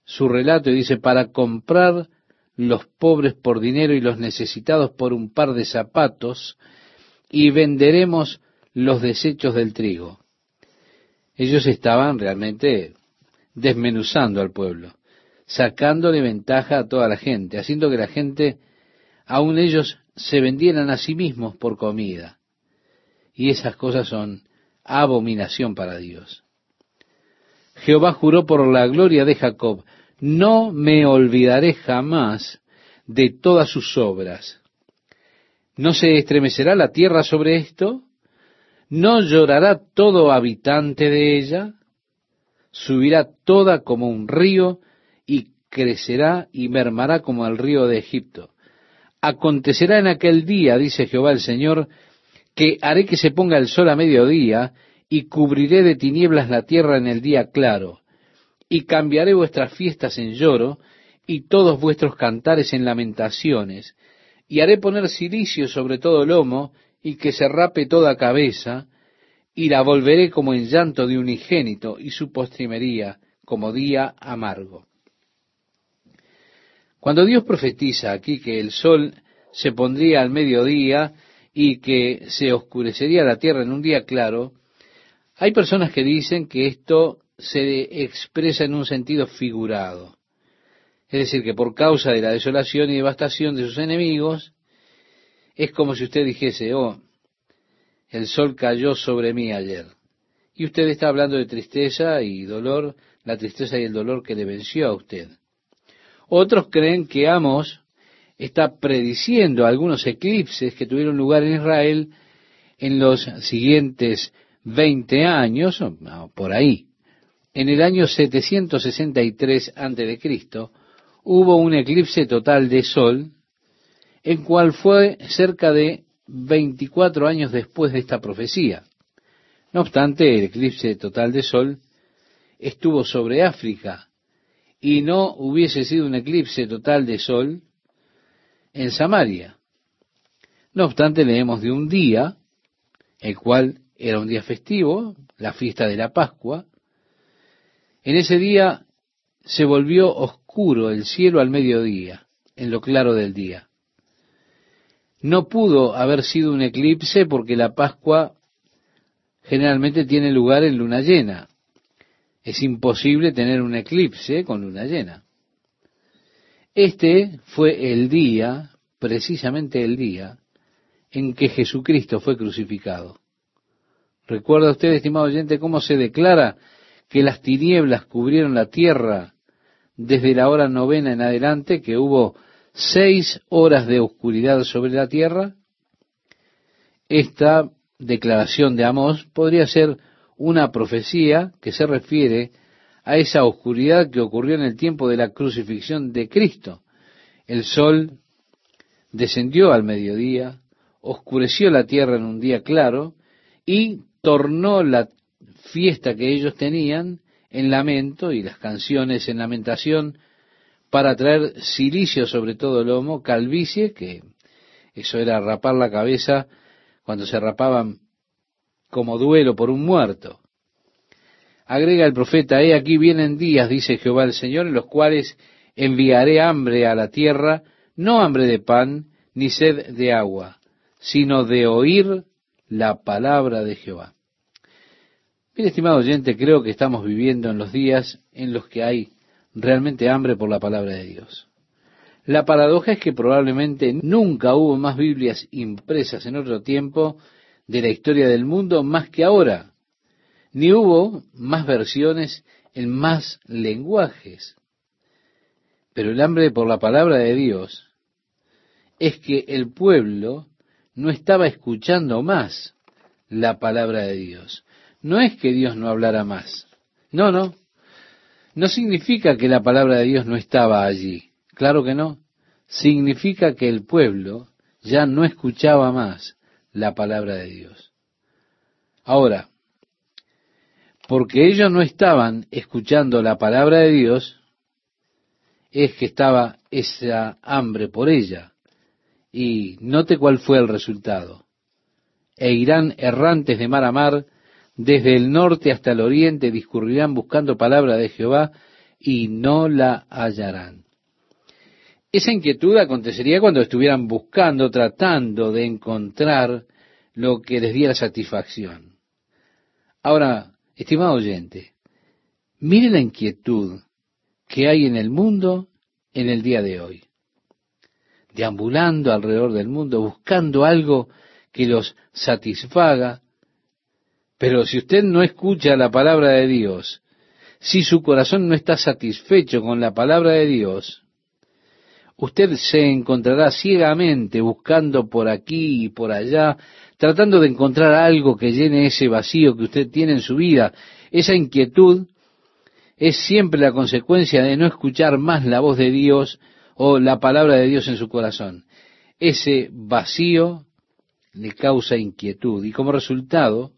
su relato y dice, para comprar los pobres por dinero y los necesitados por un par de zapatos, y venderemos los desechos del trigo. Ellos estaban realmente desmenuzando al pueblo, sacándole ventaja a toda la gente, haciendo que la gente, aun ellos se vendieran a sí mismos por comida. Y esas cosas son abominación para Dios. Jehová juró por la gloria de Jacob, no me olvidaré jamás de todas sus obras. ¿No se estremecerá la tierra sobre esto? ¿No llorará todo habitante de ella? Subirá toda como un río y crecerá y mermará como el río de Egipto. Acontecerá en aquel día, dice Jehová el Señor, que haré que se ponga el sol a mediodía y cubriré de tinieblas la tierra en el día claro, y cambiaré vuestras fiestas en lloro y todos vuestros cantares en lamentaciones, y haré poner silicio sobre todo lomo y que se rape toda cabeza, y la volveré como en llanto de unigénito y su postrimería como día amargo. Cuando Dios profetiza aquí que el sol se pondría al mediodía y que se oscurecería la tierra en un día claro, hay personas que dicen que esto se expresa en un sentido figurado. Es decir, que por causa de la desolación y devastación de sus enemigos, es como si usted dijese, oh, el sol cayó sobre mí ayer. Y usted está hablando de tristeza y dolor, la tristeza y el dolor que le venció a usted. Otros creen que Amos está prediciendo algunos eclipses que tuvieron lugar en Israel en los siguientes 20 años, por ahí. En el año 763 a.C. hubo un eclipse total de sol, el cual fue cerca de 24 años después de esta profecía. No obstante, el eclipse total de sol estuvo sobre África y no hubiese sido un eclipse total de sol en Samaria. No obstante, leemos de un día, el cual era un día festivo, la fiesta de la Pascua. En ese día se volvió oscuro el cielo al mediodía, en lo claro del día. No pudo haber sido un eclipse porque la Pascua generalmente tiene lugar en luna llena. Es imposible tener un eclipse con luna llena. Este fue el día, precisamente el día, en que Jesucristo fue crucificado. ¿Recuerda usted, estimado oyente, cómo se declara que las tinieblas cubrieron la tierra desde la hora novena en adelante, que hubo seis horas de oscuridad sobre la tierra? Esta declaración de Amós podría ser una profecía que se refiere a esa oscuridad que ocurrió en el tiempo de la crucifixión de Cristo. El sol descendió al mediodía, oscureció la tierra en un día claro y tornó la fiesta que ellos tenían en lamento y las canciones en lamentación para traer silicio sobre todo el lomo, calvicie, que eso era rapar la cabeza cuando se rapaban como duelo por un muerto. Agrega el profeta, he aquí vienen días, dice Jehová el Señor, en los cuales enviaré hambre a la tierra, no hambre de pan, ni sed de agua, sino de oír la palabra de Jehová. Bien, estimado oyente, creo que estamos viviendo en los días en los que hay realmente hambre por la palabra de Dios. La paradoja es que probablemente nunca hubo más Biblias impresas en otro tiempo de la historia del mundo más que ahora, ni hubo más versiones en más lenguajes. Pero el hambre por la palabra de Dios es que el pueblo no estaba escuchando más la palabra de Dios. No es que Dios no hablara más. No, no. No significa que la palabra de Dios no estaba allí. Claro que no. Significa que el pueblo ya no escuchaba más la palabra de Dios. Ahora, porque ellos no estaban escuchando la palabra de Dios, es que estaba esa hambre por ella. Y note cuál fue el resultado. E irán errantes de mar a mar, desde el norte hasta el oriente discurrirán buscando palabra de Jehová y no la hallarán. Esa inquietud acontecería cuando estuvieran buscando, tratando de encontrar lo que les diera satisfacción. Ahora, estimado oyente, mire la inquietud que hay en el mundo en el día de hoy. Deambulando alrededor del mundo, buscando algo que los satisfaga. Pero si usted no escucha la palabra de Dios, si su corazón no está satisfecho con la palabra de Dios, usted se encontrará ciegamente buscando por aquí y por allá, tratando de encontrar algo que llene ese vacío que usted tiene en su vida. Esa inquietud es siempre la consecuencia de no escuchar más la voz de Dios o la palabra de Dios en su corazón. Ese vacío le causa inquietud y como resultado,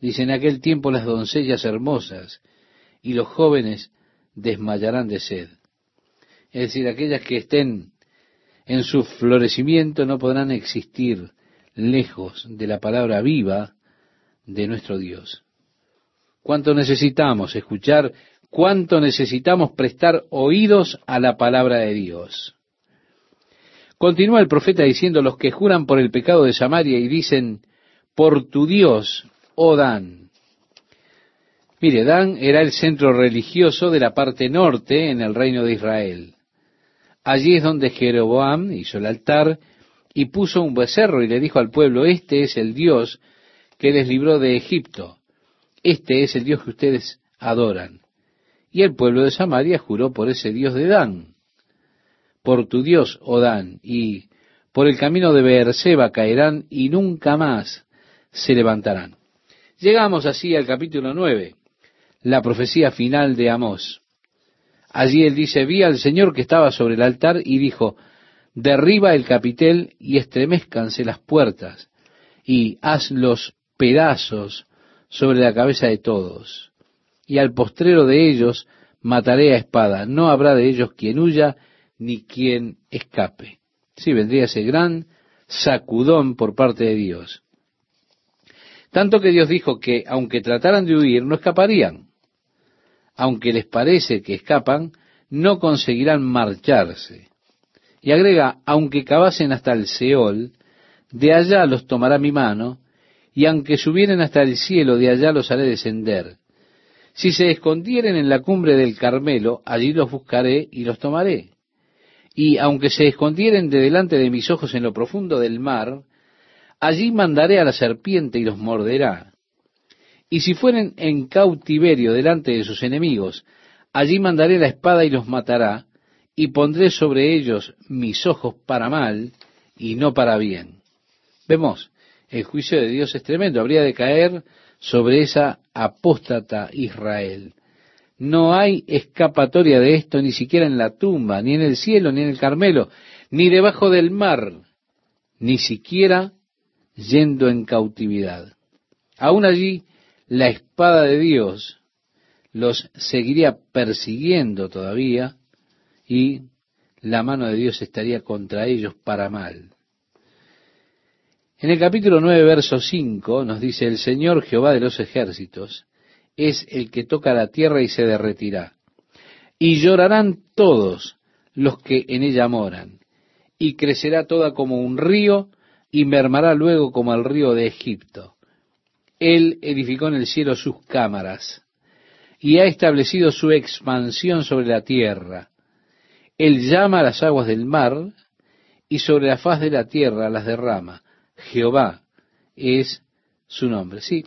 dice en aquel tiempo las doncellas hermosas y los jóvenes desmayarán de sed. Es decir, aquellas que estén en su florecimiento no podrán existir lejos de la palabra viva de nuestro Dios. ¿Cuánto necesitamos escuchar? ¿Cuánto necesitamos prestar oídos a la palabra de Dios? Continúa el profeta diciendo, los que juran por el pecado de Samaria y dicen, por tu Dios, oh Dan. Mire, Dan era el centro religioso de la parte norte en el reino de Israel. Allí es donde Jeroboam hizo el altar y puso un becerro y le dijo al pueblo, este es el Dios que les libró de Egipto. Este es el Dios que ustedes adoran. Y el pueblo de Samaria juró por ese Dios de Dan por tu Dios, Odán, y por el camino de Beerseba caerán y nunca más se levantarán. Llegamos así al capítulo 9, la profecía final de Amós. Allí él dice, vi al Señor que estaba sobre el altar y dijo, derriba el capitel y estremezcanse las puertas y haz los pedazos sobre la cabeza de todos. Y al postrero de ellos mataré a espada. No habrá de ellos quien huya ni quien escape. Sí, vendría ese gran sacudón por parte de Dios. Tanto que Dios dijo que aunque trataran de huir, no escaparían. Aunque les parece que escapan, no conseguirán marcharse. Y agrega, aunque cavasen hasta el Seol, de allá los tomará mi mano, y aunque subieren hasta el cielo, de allá los haré descender. Si se escondieren en la cumbre del Carmelo, allí los buscaré y los tomaré. Y aunque se escondieren de delante de mis ojos en lo profundo del mar, allí mandaré a la serpiente y los morderá. Y si fueren en cautiverio delante de sus enemigos, allí mandaré la espada y los matará, y pondré sobre ellos mis ojos para mal y no para bien. Vemos, el juicio de Dios es tremendo, habría de caer sobre esa apóstata Israel. No hay escapatoria de esto ni siquiera en la tumba, ni en el cielo, ni en el Carmelo, ni debajo del mar, ni siquiera yendo en cautividad. Aún allí la espada de Dios los seguiría persiguiendo todavía y la mano de Dios estaría contra ellos para mal. En el capítulo 9, verso 5 nos dice, el Señor Jehová de los ejércitos es el que toca la tierra y se derretirá. Y llorarán todos los que en ella moran, y crecerá toda como un río, y mermará luego como el río de Egipto. Él edificó en el cielo sus cámaras, y ha establecido su expansión sobre la tierra. Él llama a las aguas del mar, y sobre la faz de la tierra las derrama. Jehová es su nombre. Sí,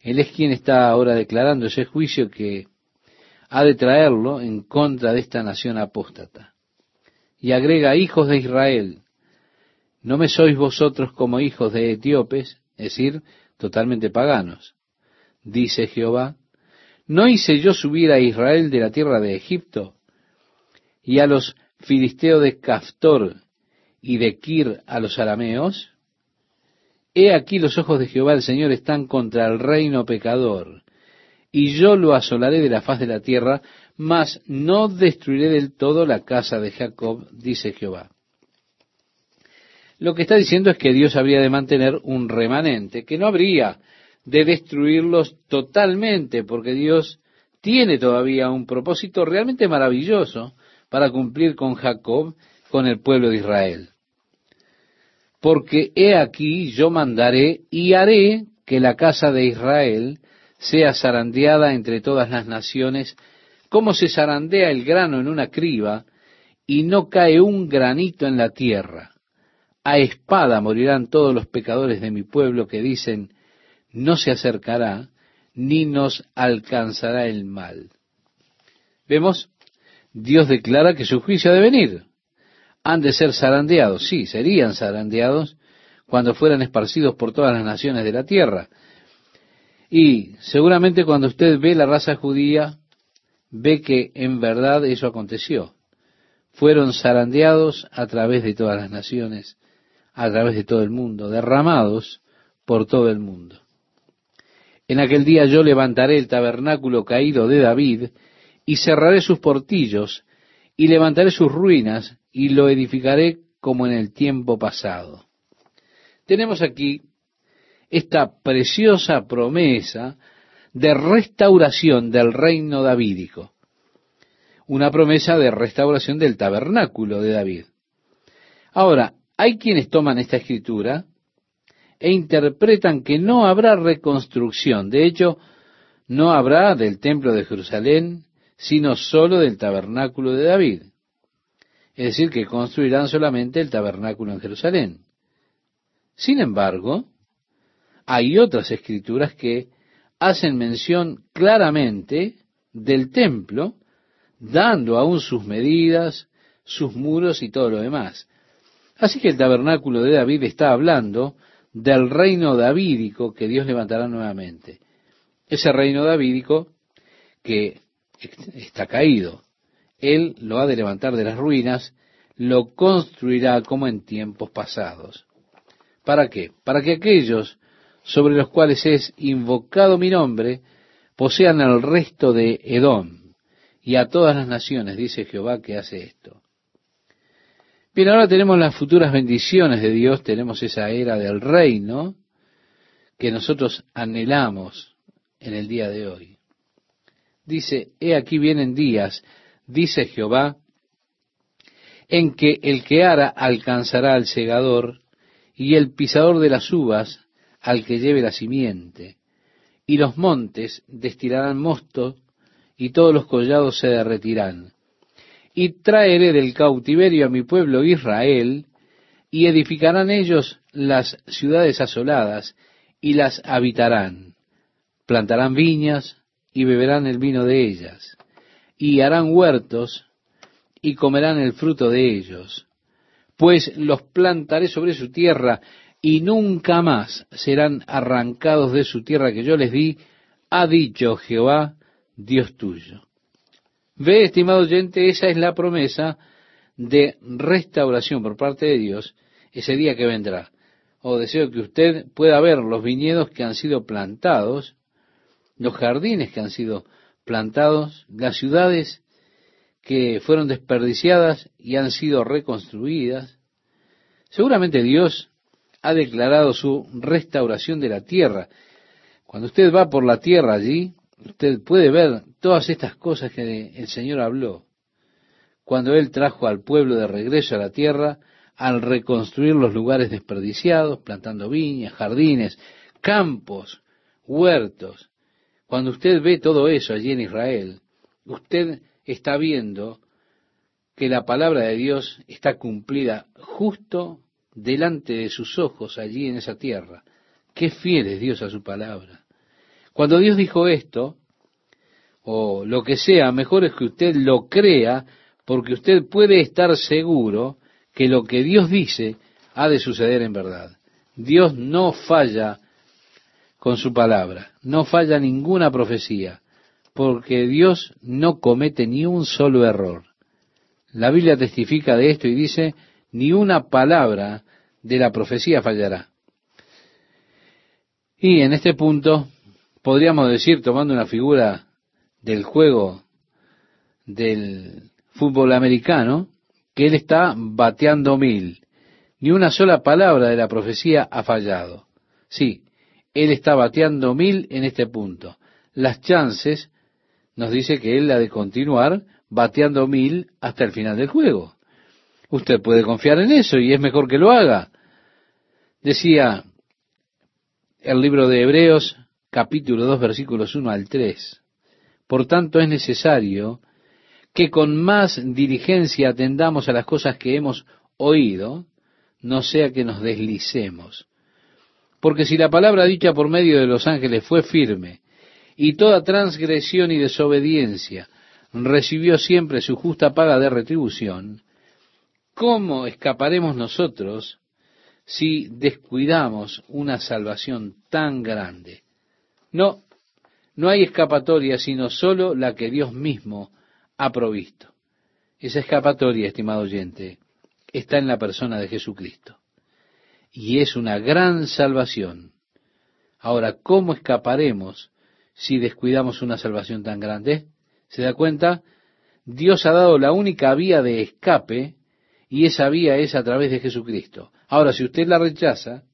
Él es quien está ahora declarando ese juicio que ha de traerlo en contra de esta nación apóstata. Y agrega, hijos de Israel, ¿no me sois vosotros como hijos de etíopes? Es decir, totalmente paganos. Dice Jehová, ¿no hice yo subir a Israel de la tierra de Egipto y a los filisteos de Caftor y de Kir a los arameos? He aquí los ojos de Jehová el Señor están contra el reino pecador, y yo lo asolaré de la faz de la tierra, mas no destruiré del todo la casa de Jacob, dice Jehová. Lo que está diciendo es que Dios habría de mantener un remanente, que no habría de destruirlos totalmente, porque Dios tiene todavía un propósito realmente maravilloso para cumplir con Jacob, con el pueblo de Israel porque he aquí yo mandaré y haré que la casa de Israel sea zarandeada entre todas las naciones, como se zarandea el grano en una criba, y no cae un granito en la tierra. A espada morirán todos los pecadores de mi pueblo que dicen, no se acercará, ni nos alcanzará el mal. Vemos, Dios declara que su juicio ha de venir han de ser zarandeados. Sí, serían zarandeados cuando fueran esparcidos por todas las naciones de la tierra. Y seguramente cuando usted ve la raza judía, ve que en verdad eso aconteció. Fueron zarandeados a través de todas las naciones, a través de todo el mundo, derramados por todo el mundo. En aquel día yo levantaré el tabernáculo caído de David y cerraré sus portillos y levantaré sus ruinas y lo edificaré como en el tiempo pasado. Tenemos aquí esta preciosa promesa de restauración del reino davídico, una promesa de restauración del tabernáculo de David. Ahora, hay quienes toman esta escritura e interpretan que no habrá reconstrucción, de hecho, no habrá del templo de Jerusalén, sino solo del tabernáculo de David. Es decir, que construirán solamente el tabernáculo en Jerusalén. Sin embargo, hay otras escrituras que hacen mención claramente del templo, dando aún sus medidas, sus muros y todo lo demás. Así que el tabernáculo de David está hablando del reino davídico que Dios levantará nuevamente. Ese reino davídico que está caído. Él lo ha de levantar de las ruinas, lo construirá como en tiempos pasados. ¿Para qué? Para que aquellos sobre los cuales es invocado mi nombre, posean al resto de Edom y a todas las naciones, dice Jehová, que hace esto. Bien, ahora tenemos las futuras bendiciones de Dios, tenemos esa era del reino que nosotros anhelamos en el día de hoy. Dice, he aquí vienen días, dice Jehová, en que el que ara alcanzará al segador y el pisador de las uvas al que lleve la simiente, y los montes destilarán mosto y todos los collados se derretirán. Y traeré del cautiverio a mi pueblo Israel, y edificarán ellos las ciudades asoladas, y las habitarán. Plantarán viñas, y beberán el vino de ellas, y harán huertos, y comerán el fruto de ellos, pues los plantaré sobre su tierra, y nunca más serán arrancados de su tierra que yo les di, ha dicho Jehová, Dios tuyo. Ve, estimado oyente, esa es la promesa de restauración por parte de Dios ese día que vendrá. O oh, deseo que usted pueda ver los viñedos que han sido plantados, los jardines que han sido plantados, las ciudades que fueron desperdiciadas y han sido reconstruidas. Seguramente Dios ha declarado su restauración de la tierra. Cuando usted va por la tierra allí, usted puede ver todas estas cosas que el Señor habló. Cuando Él trajo al pueblo de regreso a la tierra, al reconstruir los lugares desperdiciados, plantando viñas, jardines, campos, huertos. Cuando usted ve todo eso allí en Israel, usted está viendo que la palabra de Dios está cumplida justo delante de sus ojos allí en esa tierra. Qué fiel es Dios a su palabra. Cuando Dios dijo esto, o lo que sea, mejor es que usted lo crea, porque usted puede estar seguro que lo que Dios dice ha de suceder en verdad. Dios no falla con su palabra, no falla ninguna profecía porque Dios no comete ni un solo error. La Biblia testifica de esto y dice, ni una palabra de la profecía fallará. Y en este punto podríamos decir, tomando una figura del juego del fútbol americano, que él está bateando mil. Ni una sola palabra de la profecía ha fallado. Sí, él está bateando mil en este punto. Las chances nos dice que él ha de continuar bateando mil hasta el final del juego. Usted puede confiar en eso y es mejor que lo haga. Decía el libro de Hebreos, capítulo 2, versículos 1 al 3. Por tanto, es necesario que con más diligencia atendamos a las cosas que hemos oído, no sea que nos deslicemos. Porque si la palabra dicha por medio de los ángeles fue firme, y toda transgresión y desobediencia recibió siempre su justa paga de retribución, ¿cómo escaparemos nosotros si descuidamos una salvación tan grande? No, no hay escapatoria sino solo la que Dios mismo ha provisto. Esa escapatoria, estimado oyente, está en la persona de Jesucristo. Y es una gran salvación. Ahora, ¿cómo escaparemos si descuidamos una salvación tan grande? ¿Se da cuenta? Dios ha dado la única vía de escape y esa vía es a través de Jesucristo. Ahora, si usted la rechaza,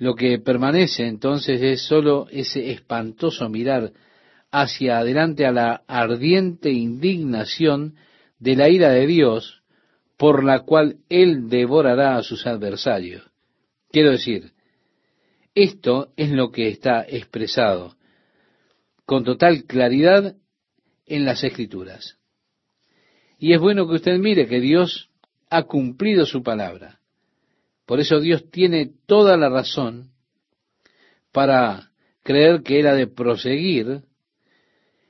lo que permanece entonces es solo ese espantoso mirar hacia adelante a la ardiente indignación de la ira de Dios por la cual Él devorará a sus adversarios. Quiero decir, esto es lo que está expresado con total claridad en las escrituras. Y es bueno que usted mire que Dios ha cumplido su palabra. Por eso Dios tiene toda la razón para creer que Él ha de proseguir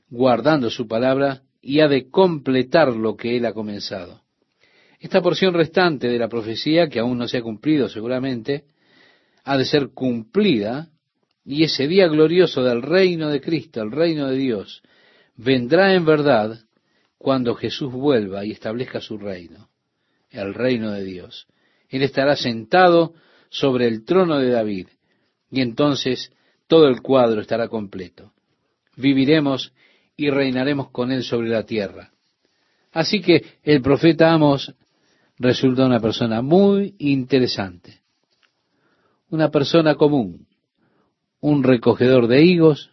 guardando su palabra y ha de completar lo que Él ha comenzado. Esta porción restante de la profecía, que aún no se ha cumplido seguramente, ha de ser cumplida y ese día glorioso del reino de Cristo, el reino de Dios, vendrá en verdad cuando Jesús vuelva y establezca su reino, el reino de Dios. Él estará sentado sobre el trono de David Y entonces todo el cuadro estará completo. Viviremos y reinaremos con él sobre la tierra. Así que el profeta Amos resulta una persona muy interesante, una persona común, un recogedor de higos,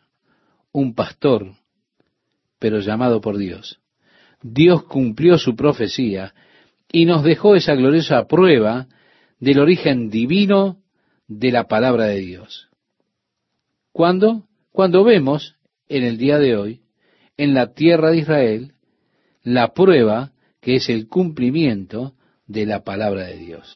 un pastor, pero llamado por Dios. Dios cumplió su profecía y nos dejó esa gloriosa prueba del origen divino de la palabra de Dios. ¿Cuándo? Cuando vemos en el día de hoy, en la tierra de Israel, la prueba que es el cumplimiento de la palabra de Dios.